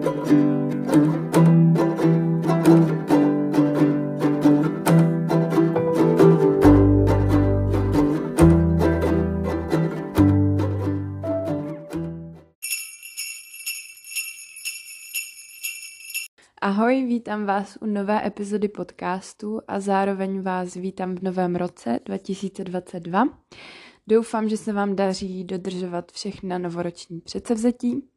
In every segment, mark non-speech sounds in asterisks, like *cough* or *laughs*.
Ahoj, vítám vás u nové epizody podcastu a zároveň vás vítám v novém roce 2022. Doufám, že se vám daří dodržovat všechna novoroční předsevzetí.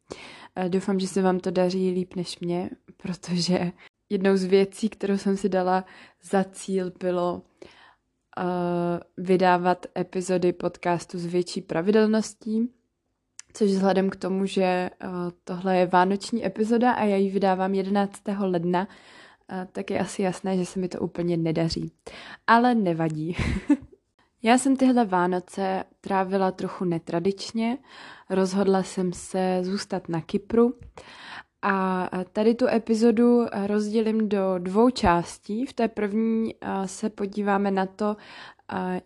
Doufám, že se vám to daří líp než mě, protože jednou z věcí, kterou jsem si dala za cíl, bylo uh, vydávat epizody podcastu s větší pravidelností což vzhledem k tomu, že uh, tohle je vánoční epizoda a já ji vydávám 11. ledna, uh, tak je asi jasné, že se mi to úplně nedaří. Ale nevadí. *laughs* já jsem tyhle Vánoce trávila trochu netradičně, rozhodla jsem se zůstat na Kypru a tady tu epizodu rozdělím do dvou částí. V té první se podíváme na to,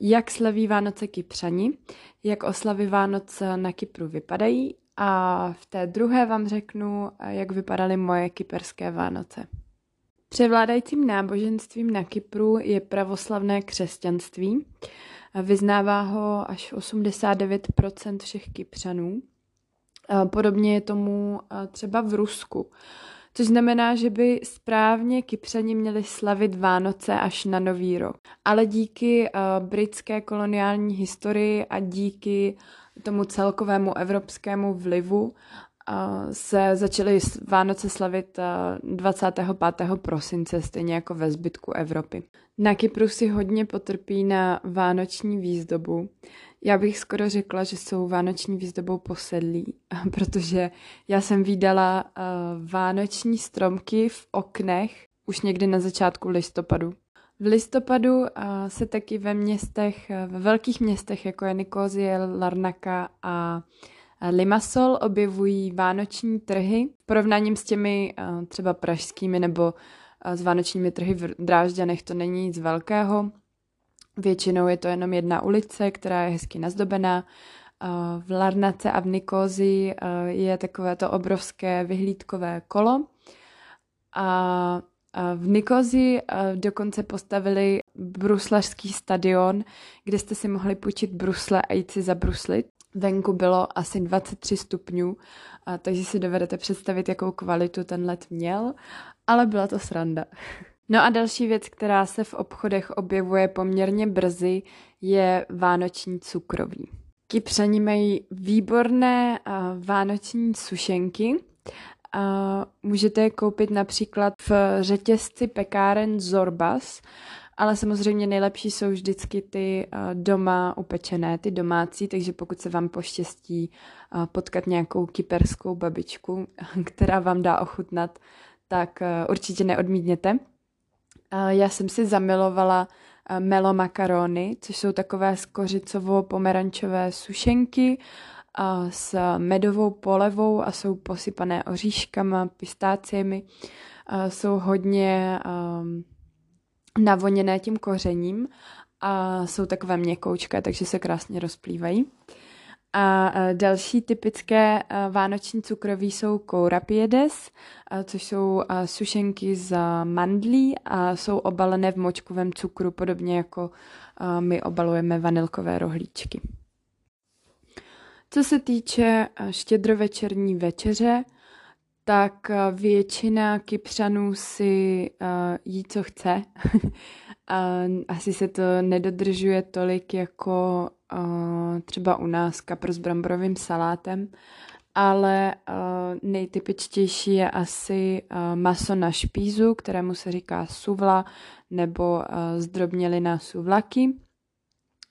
jak slaví Vánoce Kypřani, jak oslavy Vánoc na Kypru vypadají a v té druhé vám řeknu, jak vypadaly moje kyperské Vánoce. Převládajícím náboženstvím na Kypru je pravoslavné křesťanství. Vyznává ho až 89% všech Kypřanů. Podobně je tomu třeba v Rusku. Což znamená, že by správně Kypřani měli slavit Vánoce až na Nový rok. Ale díky britské koloniální historii a díky tomu celkovému evropskému vlivu se začaly Vánoce slavit uh, 25. prosince, stejně jako ve zbytku Evropy. Na Kypru si hodně potrpí na vánoční výzdobu. Já bych skoro řekla, že jsou vánoční výzdobou posedlí, *laughs* protože já jsem vydala uh, vánoční stromky v oknech už někdy na začátku listopadu. V listopadu uh, se taky ve městech, ve velkých městech, jako je Nikozie, Larnaka a Limassol, objevují vánoční trhy. Porovnáním s těmi uh, třeba pražskými nebo uh, s vánočními trhy v Drážďanech to není nic velkého. Většinou je to jenom jedna ulice, která je hezky nazdobená. V Larnace a v Nikozi je takové to obrovské vyhlídkové kolo. A v Nikozi dokonce postavili bruslařský stadion, kde jste si mohli půjčit brusle a jít si zabruslit. Venku bylo asi 23 stupňů, takže si dovedete představit, jakou kvalitu ten let měl, ale byla to sranda. *laughs* No a další věc, která se v obchodech objevuje poměrně brzy, je vánoční cukroví. Kypřani mají výborné vánoční sušenky. Můžete je koupit například v řetězci pekáren Zorbas, ale samozřejmě nejlepší jsou vždycky ty uh, doma upečené, ty domácí, takže pokud se vám poštěstí uh, potkat nějakou kyperskou babičku, *laughs* která vám dá ochutnat, tak uh, určitě neodmítněte. Já jsem si zamilovala melo makarony, což jsou takové skořicovo-pomerančové sušenky s medovou polevou a jsou posypané oříškama, pistáciemi. Jsou hodně navoněné tím kořením a jsou takové měkoučké, takže se krásně rozplývají. A další typické vánoční cukroví jsou kourapiedes, což jsou sušenky z mandlí a jsou obalené v močkovém cukru, podobně jako my obalujeme vanilkové rohlíčky. Co se týče štědrovečerní večeře, tak většina Kypřanů si jí, co chce. *laughs* Asi se to nedodržuje tolik jako třeba u nás kapr s bramborovým salátem, ale nejtypičtější je asi maso na špízu, kterému se říká suvla nebo zdrobnělina suvlaky,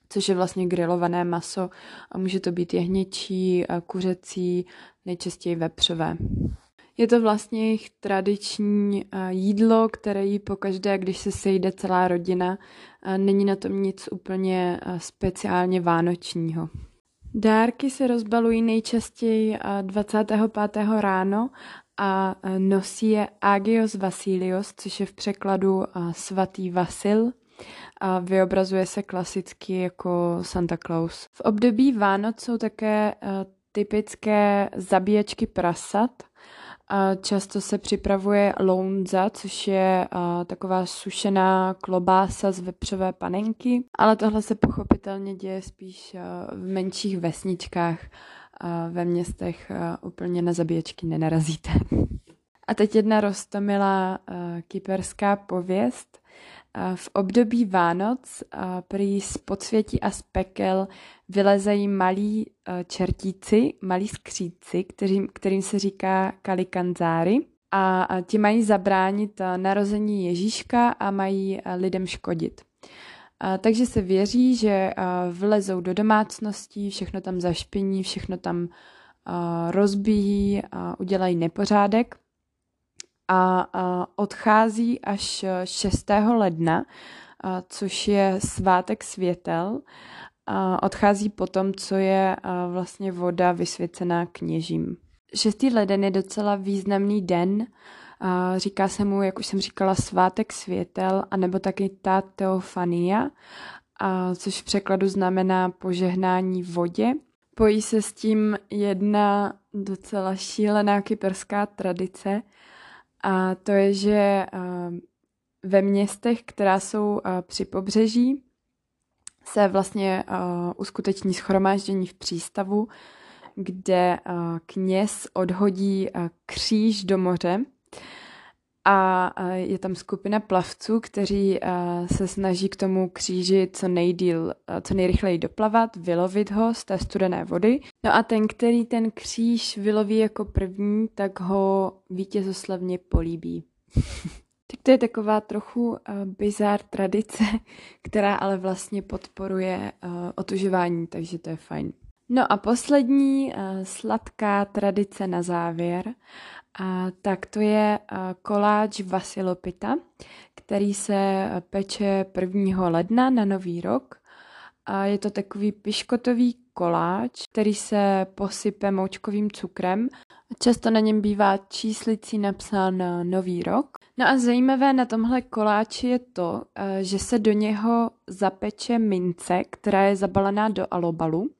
což je vlastně grilované maso a může to být jehněčí, kuřecí, nejčastěji vepřové. Je to vlastně jejich tradiční eh, jídlo, které jí pokaždé, když se sejde celá rodina. Není na tom nic úplně eh, speciálně vánočního. Dárky se rozbalují nejčastěji 25. Eh, ráno a nosí je Agios Vasilios, což je v překladu svatý Vasil. A vyobrazuje se klasicky jako Santa Claus. V období Vánoc jsou také typické zabíječky prasat, Často se připravuje lounza, což je taková sušená klobása z vepřové panenky, ale tohle se pochopitelně děje spíš v menších vesničkách. Ve městech úplně na zabíječky nenarazíte. *laughs* A teď jedna rostomilá kyperská pověst. V období Vánoc prý z podsvětí a z pekel vylezají malí čertíci, malí skříci, kterým, kterým se říká kalikanzáry. A ti mají zabránit narození Ježíška a mají lidem škodit. Takže se věří, že vlezou do domácností, všechno tam zašpiní, všechno tam rozbíjí a udělají nepořádek a, odchází až 6. ledna, což je svátek světel. odchází potom, co je vlastně voda vysvěcená kněžím. 6. leden je docela významný den, říká se mu, jak už jsem říkala, svátek světel, anebo taky ta teofania, což v překladu znamená požehnání vodě. Pojí se s tím jedna docela šílená kyperská tradice, a to je, že ve městech, která jsou při pobřeží, se vlastně uskuteční schromáždění v přístavu, kde kněz odhodí kříž do moře a je tam skupina plavců, kteří se snaží k tomu kříži co nejdíl, co nejrychleji doplavat, vylovit ho z té studené vody. No a ten, který ten kříž vyloví jako první, tak ho vítězoslavně políbí. *laughs* tak to je taková trochu bizár tradice, *laughs* která ale vlastně podporuje otužování, takže to je fajn. No a poslední sladká tradice na závěr a tak to je koláč Vasilopita, který se peče 1. ledna na nový rok. A je to takový piškotový koláč, který se posype moučkovým cukrem. Často na něm bývá číslicí napsán nový rok. No a zajímavé na tomhle koláči je to, že se do něho zapeče mince, která je zabalená do alobalu.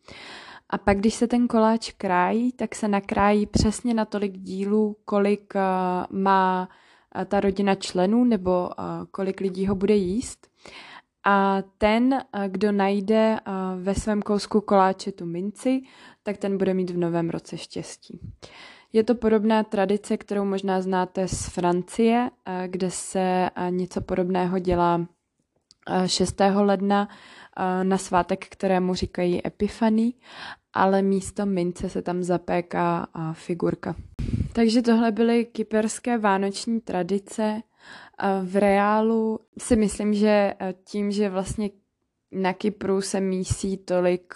A pak, když se ten koláč krájí, tak se nakrájí přesně na tolik dílů, kolik uh, má uh, ta rodina členů nebo uh, kolik lidí ho bude jíst. A ten, kdo najde ve svém kousku koláče tu minci, tak ten bude mít v novém roce štěstí. Je to podobná tradice, kterou možná znáte z Francie, kde se něco podobného dělá 6. ledna na svátek, kterému říkají Epifany ale místo mince se tam zapéká figurka. Takže tohle byly kyperské vánoční tradice. V reálu si myslím, že tím, že vlastně na Kypru se mísí tolik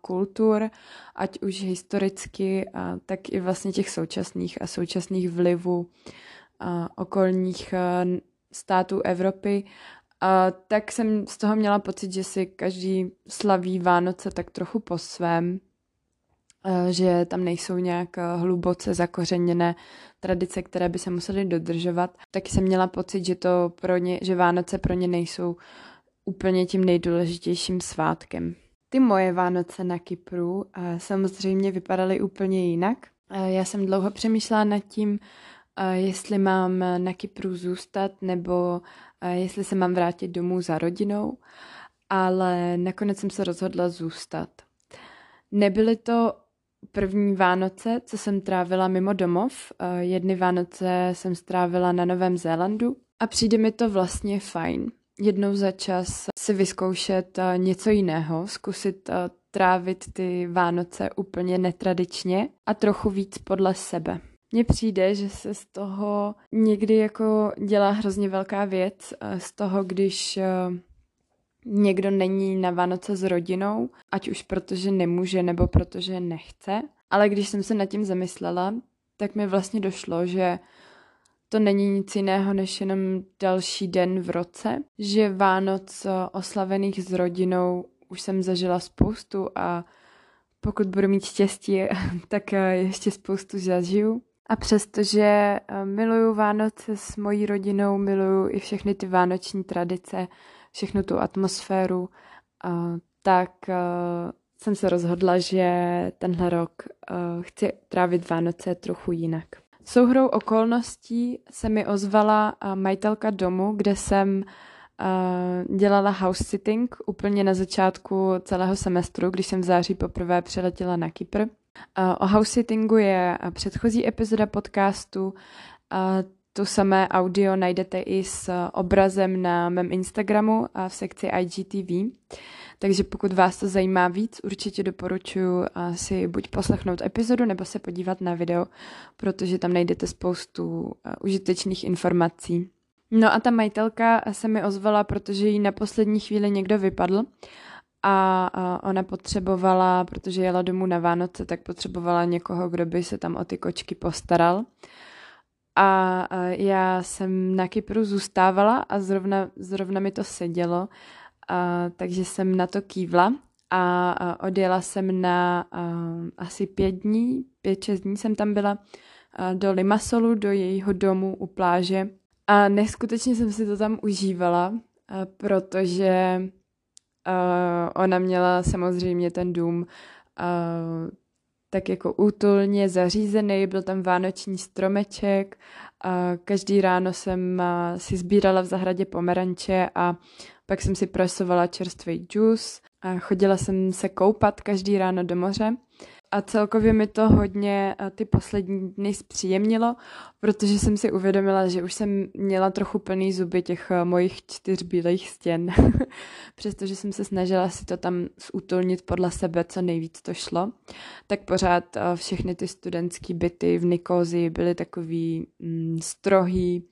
kultur, ať už historicky, tak i vlastně těch současných a současných vlivů okolních států Evropy, tak jsem z toho měla pocit, že si každý slaví Vánoce tak trochu po svém Eh, že tam nejsou nějak eh, hluboce zakořeněné tradice, které by se musely dodržovat. Taky jsem měla pocit, že, to pro ně, že Vánoce pro ně nejsou úplně tím nejdůležitějším svátkem. Ty moje Vánoce na Kypru eh, samozřejmě vypadaly úplně jinak. Já jsem dlouho přemýšlela nad tím, jestli mám na Kypru zůstat nebo jestli se mám vrátit domů za rodinou, ale nakonec jsem se rozhodla zůstat. Nebyly to první Vánoce, co jsem trávila mimo domov. Jedny Vánoce jsem strávila na Novém Zélandu a přijde mi to vlastně fajn. Jednou za čas si vyzkoušet něco jiného, zkusit trávit ty Vánoce úplně netradičně a trochu víc podle sebe. Mně přijde, že se z toho někdy jako dělá hrozně velká věc, z toho, když někdo není na Vánoce s rodinou, ať už protože nemůže nebo protože nechce. Ale když jsem se nad tím zamyslela, tak mi vlastně došlo, že to není nic jiného než jenom další den v roce, že Vánoc oslavených s rodinou už jsem zažila spoustu a pokud budu mít štěstí, *laughs* tak ještě spoustu zažiju. A přestože eh, miluju Vánoce s mojí rodinou, miluju i všechny ty vánoční tradice, všechnu tu atmosféru, tak jsem se rozhodla, že tenhle rok chci trávit Vánoce trochu jinak. Souhrou okolností se mi ozvala majitelka domu, kde jsem dělala house sitting úplně na začátku celého semestru, když jsem v září poprvé přiletěla na Kypr. O house sittingu je předchozí epizoda podcastu. To samé audio najdete i s obrazem na mém Instagramu a v sekci IGTV. Takže pokud vás to zajímá víc, určitě doporučuji si buď poslechnout epizodu, nebo se podívat na video, protože tam najdete spoustu užitečných informací. No a ta majitelka se mi ozvala, protože jí na poslední chvíli někdo vypadl a ona potřebovala, protože jela domů na Vánoce, tak potřebovala někoho, kdo by se tam o ty kočky postaral. A já jsem na Kypru zůstávala a zrovna, zrovna mi to sedělo, a, takže jsem na to kývla a, a odjela jsem na a, asi pět dní, pět, šest dní jsem tam byla a, do Limasolu, do jejího domu u pláže a neskutečně jsem si to tam užívala, a, protože a, ona měla samozřejmě ten dům a, tak jako útulně zařízený, byl tam vánoční stromeček a každý ráno jsem si sbírala v zahradě pomeranče a pak jsem si prasovala čerstvý džus a chodila jsem se koupat každý ráno do moře a celkově mi to hodně ty poslední dny zpříjemnilo, protože jsem si uvědomila, že už jsem měla trochu plný zuby těch mojich čtyř bílých stěn, *laughs* přestože jsem se snažila si to tam zútulnit podle sebe, co nejvíc to šlo, tak pořád všechny ty studentské byty v Nikózi byly takový mm, strohý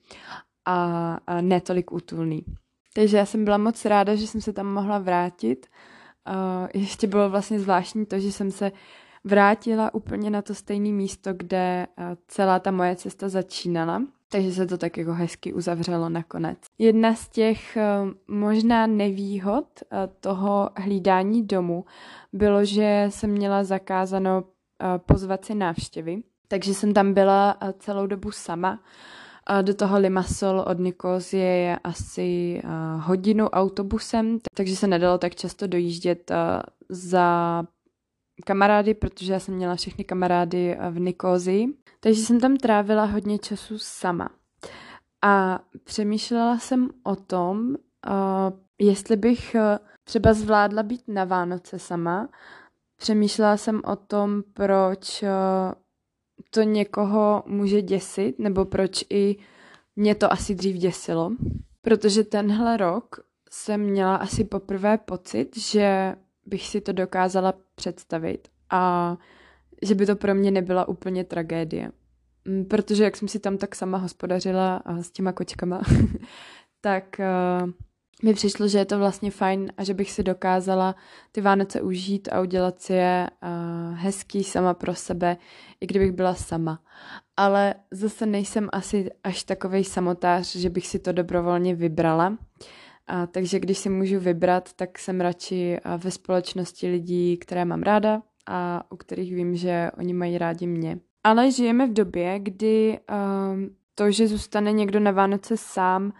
a, a netolik útulný. Takže já jsem byla moc ráda, že jsem se tam mohla vrátit. Uh, ještě bylo vlastně zvláštní to, že jsem se vrátila úplně na to stejné místo, kde uh, celá ta moje cesta začínala. Takže se to tak jako hezky uzavřelo nakonec. Jedna z těch uh, možná nevýhod uh, toho hlídání domu bylo, že jsem měla zakázáno pozvat si návštěvy. Takže jsem tam byla celou dobu sama do toho Limassol od Nikozie je asi hodinu autobusem, takže se nedalo tak často dojíždět za kamarády, protože já jsem měla všechny kamarády v Nikózii. Takže jsem tam trávila hodně času sama. A přemýšlela jsem o tom, uh, jestli bych uh, třeba zvládla být na Vánoce sama. Přemýšlela jsem o tom, proč to někoho může děsit, nebo proč i mě to asi dřív děsilo. Protože tenhle rok jsem měla asi poprvé pocit, že bych si to dokázala představit a že by to pro mě nebyla úplně tragédie. Mm, protože jak jsem si tam tak sama hospodařila s těma kočkama, *laughs* tak uh, mi přišlo, že je to vlastně fajn a že bych si dokázala ty Vánoce užít a udělat si je uh, hezký sama pro sebe, i kdybych byla sama. Ale zase nejsem asi až takovej samotář, že bych si to dobrovolně vybrala. A, takže když si můžu vybrat, tak jsem radši ve společnosti lidí, které mám ráda a u kterých vím, že oni mají rádi mě. Ale žijeme v době, kdy um, to, že zůstane někdo na Vánoce sám,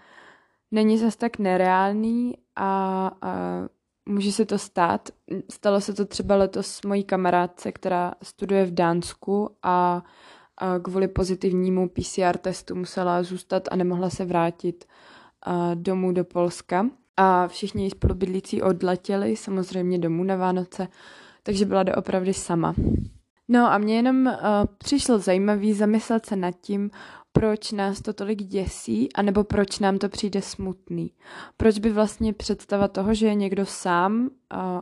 není zas tak nereálný a, a může se to stát. Stalo se to třeba letos mojí kamarádce, která studuje v Dánsku a, a kvůli pozitivnímu PCR testu musela zůstat a nemohla se vrátit a, domů do Polska. A všichni její spolubydlící odletěli samozřejmě domů na Vánoce, takže byla doopravdy sama. No a mě jenom uh, přišlo zajímavý zamyslet se nad tím, proč nás to tolik děsí, anebo proč nám to přijde smutný. Proč by vlastně představa toho, že je někdo sám,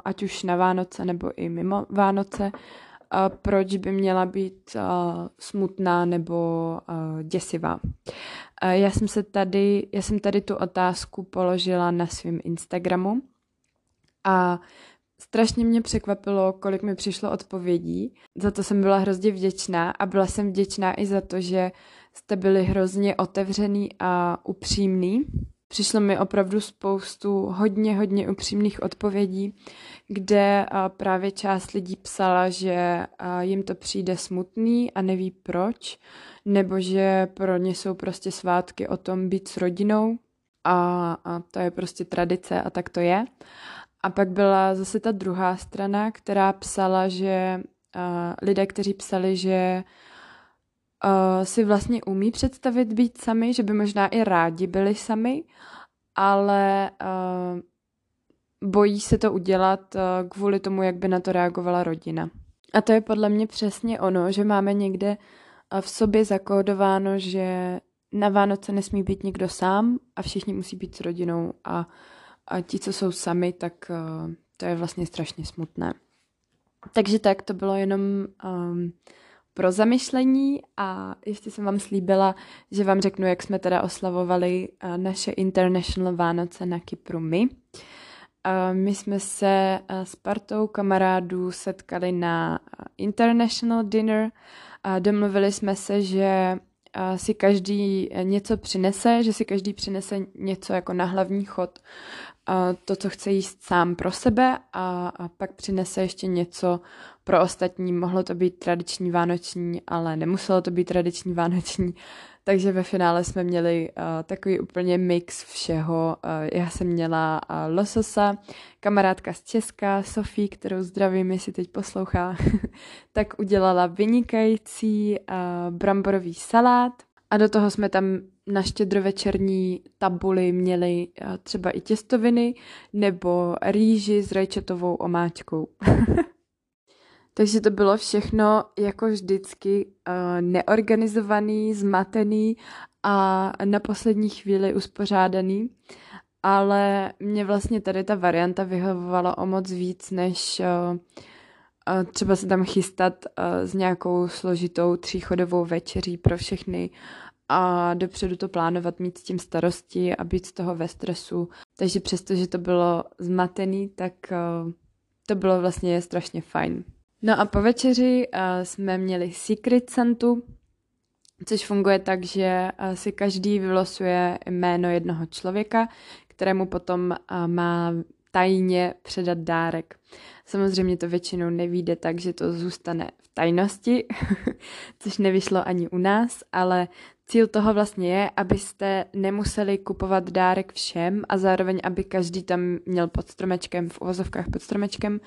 ať už na Vánoce nebo i mimo Vánoce, proč by měla být smutná nebo děsivá. Já jsem se tady, já jsem tady tu otázku položila na svém Instagramu a strašně mě překvapilo, kolik mi přišlo odpovědí. Za to jsem byla hrozně vděčná a byla jsem vděčná i za to, že jste byli hrozně otevřený a upřímný. Přišlo mi opravdu spoustu hodně, hodně upřímných odpovědí, kde právě část lidí psala, že jim to přijde smutný a neví proč, nebo že pro ně jsou prostě svátky o tom být s rodinou a, a to je prostě tradice a tak to je. A pak byla zase ta druhá strana, která psala, že lidé, kteří psali, že uh, si vlastně umí představit být sami, že by možná i rádi byli sami, ale uh, bojí se to udělat uh, kvůli tomu, jak by na to reagovala rodina. A to je podle mě přesně ono, že máme někde v sobě zakódováno, že na Vánoce nesmí být nikdo sám a všichni musí být s rodinou a, a ti, co jsou sami, tak uh, to je vlastně strašně smutné. Takže tak, to bylo jenom um, pro zamyšlení a ještě jsem vám slíbila, že vám řeknu, jak jsme teda oslavovali uh, naše International Vánoce na Kypru my. Uh, my jsme se uh, s partou kamarádů setkali na International Dinner a domluvili jsme se, že si každý něco přinese, že si každý přinese něco jako na hlavní chod, to, co chce jíst sám pro sebe a pak přinese ještě něco pro ostatní. Mohlo to být tradiční vánoční, ale nemuselo to být tradiční vánoční. *laughs* Takže ve finále jsme měli uh, takový úplně mix všeho. Uh, já jsem měla uh, lososa, kamarádka z Česka, Sofie, kterou zdravím, jestli teď poslouchá, *laughs* tak udělala vynikající uh, bramborový salát a do toho jsme tam na štědrovečerní tabuli měli uh, třeba i těstoviny nebo rýži s rajčatovou omáčkou. *laughs* Takže to bylo všechno jako vždycky uh, neorganizovaný, zmatený a na poslední chvíli uspořádaný. Ale mě vlastně tady ta varianta vyhovovala o moc víc, než uh, třeba se tam chystat s nějakou složitou tříchodovou večeří pro všechny a dopředu to plánovat, mít s tím starosti a být z toho ve stresu. Takže přestože to bylo zmatený, tak to bylo vlastně strašně fajn. No a po večeři uh, jsme měli Secret Santu, což funguje tak, že uh, si každý vylosuje jméno jednoho člověka, kterému potom uh, má tajně předat dárek. Samozřejmě to většinou nevíde tak, že to zůstane v tajnosti, *laughs* což nevyšlo ani u nás, ale cíl toho vlastně je, abyste nemuseli kupovat dárek všem a zároveň, aby každý tam měl pod stromečkem, v uvozovkách pod stromečkem,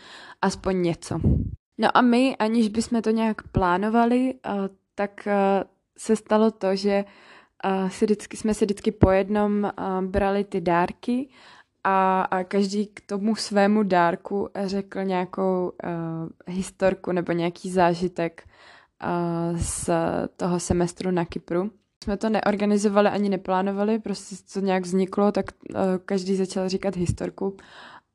aspoň něco. No a my, aniž bychom to nějak plánovali, tak se stalo to, že si vždycky, jsme si vždycky po jednom brali ty dárky a, každý k tomu svému dárku řekl nějakou historku nebo nějaký zážitek z toho semestru na Kypru. Jsme to neorganizovali ani neplánovali, prostě to nějak vzniklo, tak každý začal říkat historku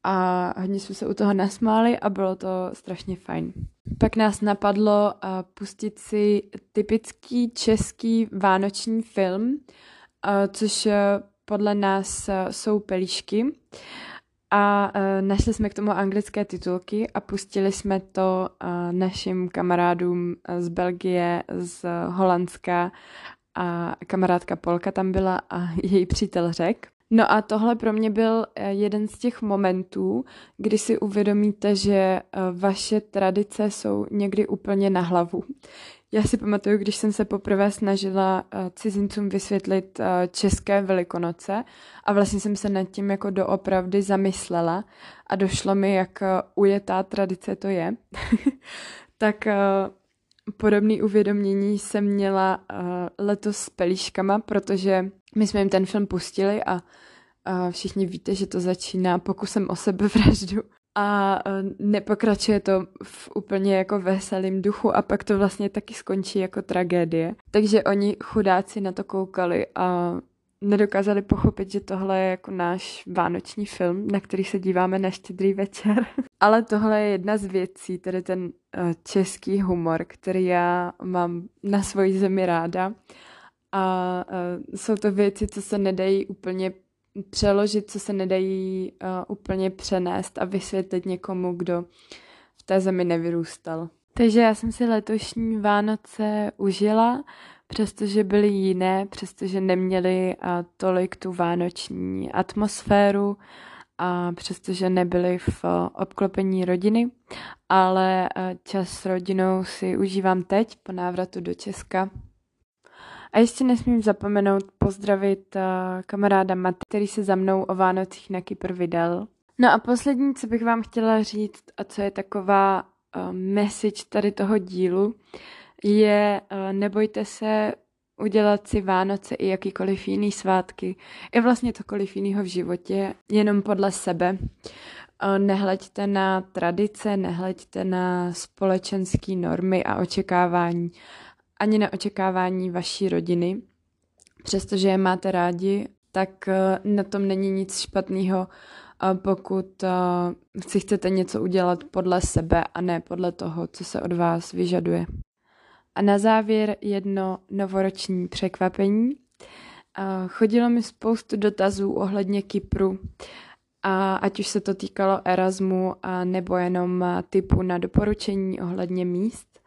a hodně jsme se u toho nasmáli a bylo to strašně fajn. Pak nás napadlo uh, pustit si typický český vánoční film, uh, což uh, podle nás jsou pelíšky. A našli jsme k tomu anglické titulky a pustili jsme to našim kamarádům z Belgie, z Holandska a kamarádka Polka tam byla a *laughs* její přítel řek. No a tohle pro mě byl eh, jeden z těch momentů, kdy si uvědomíte, že eh, vaše tradice jsou někdy úplně na hlavu. Já si pamatuju, když jsem se poprvé snažila eh, cizincům vysvětlit české velikonoce a vlastně jsem se nad tím jako doopravdy zamyslela a došlo mi, jak ujetá tradice to je. *laughs* tak podobné uvědomění jsem měla letos s pelíškama, protože my jsme jim ten film pustili a, a všichni víte, že to začíná pokusem o sebevraždu a nepokračuje to v úplně jako veselým duchu a pak to vlastně taky skončí jako tragédie. Takže oni chudáci na to koukali a nedokázali pochopit, že tohle je jako náš vánoční film, na který se díváme na štědrý večer. *laughs* Ale tohle je jedna z věcí, tedy ten český humor, který já mám na svoji zemi ráda a uh, jsou to věci, co se nedají úplně přeložit, co se nedají uh, úplně přenést a vysvětlit někomu, kdo v té zemi nevyrůstal. Takže já jsem si letošní Vánoce užila, přestože byly jiné, přestože neměly tolik tu vánoční atmosféru a přestože nebyly v obklopení rodiny, ale čas s rodinou si užívám teď po návratu do Česka a ještě nesmím zapomenout pozdravit kamaráda Mat, který se za mnou o Vánocích na Kypr vydal. No a poslední, co bych vám chtěla říct a co je taková message tady toho dílu, je nebojte se udělat si Vánoce i jakýkoliv jiný svátky, i vlastně cokoliv jiného v životě, jenom podle sebe. Nehleďte na tradice, nehleďte na společenské normy a očekávání, ani na očekávání vaší rodiny. Přestože je máte rádi, tak e, na tom není nic špatného, pokud si chcete něco udělat podle sebe a ne podle toho, co se od vás vyžaduje. A na závěr jedno novoroční překvapení. Chodilo mi spoustu dotazů ohledně Kypru, a ať už se to týkalo Erasmu a nebo jenom typu na doporučení ohledně míst.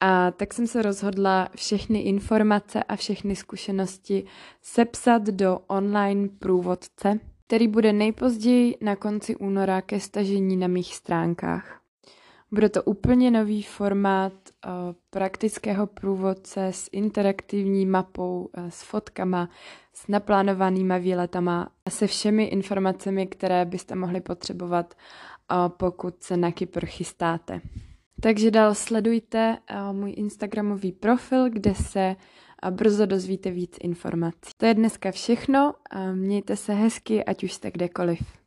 A tak jsem se rozhodla všechny informace a všechny zkušenosti sepsat do online průvodce, který bude nejpozději na konci února ke stažení na mých stránkách. Bude to úplně nový formát uh, praktického průvodce s interaktivní mapou, uh, s fotkama, s naplánovanýma výletama a se všemi informacemi, které byste mohli potřebovat, uh, pokud se na Kypr chystáte. Takže dál sledujte můj Instagramový profil, kde se brzo dozvíte víc informací. To je dneska všechno. Mějte se hezky, ať už jste kdekoliv.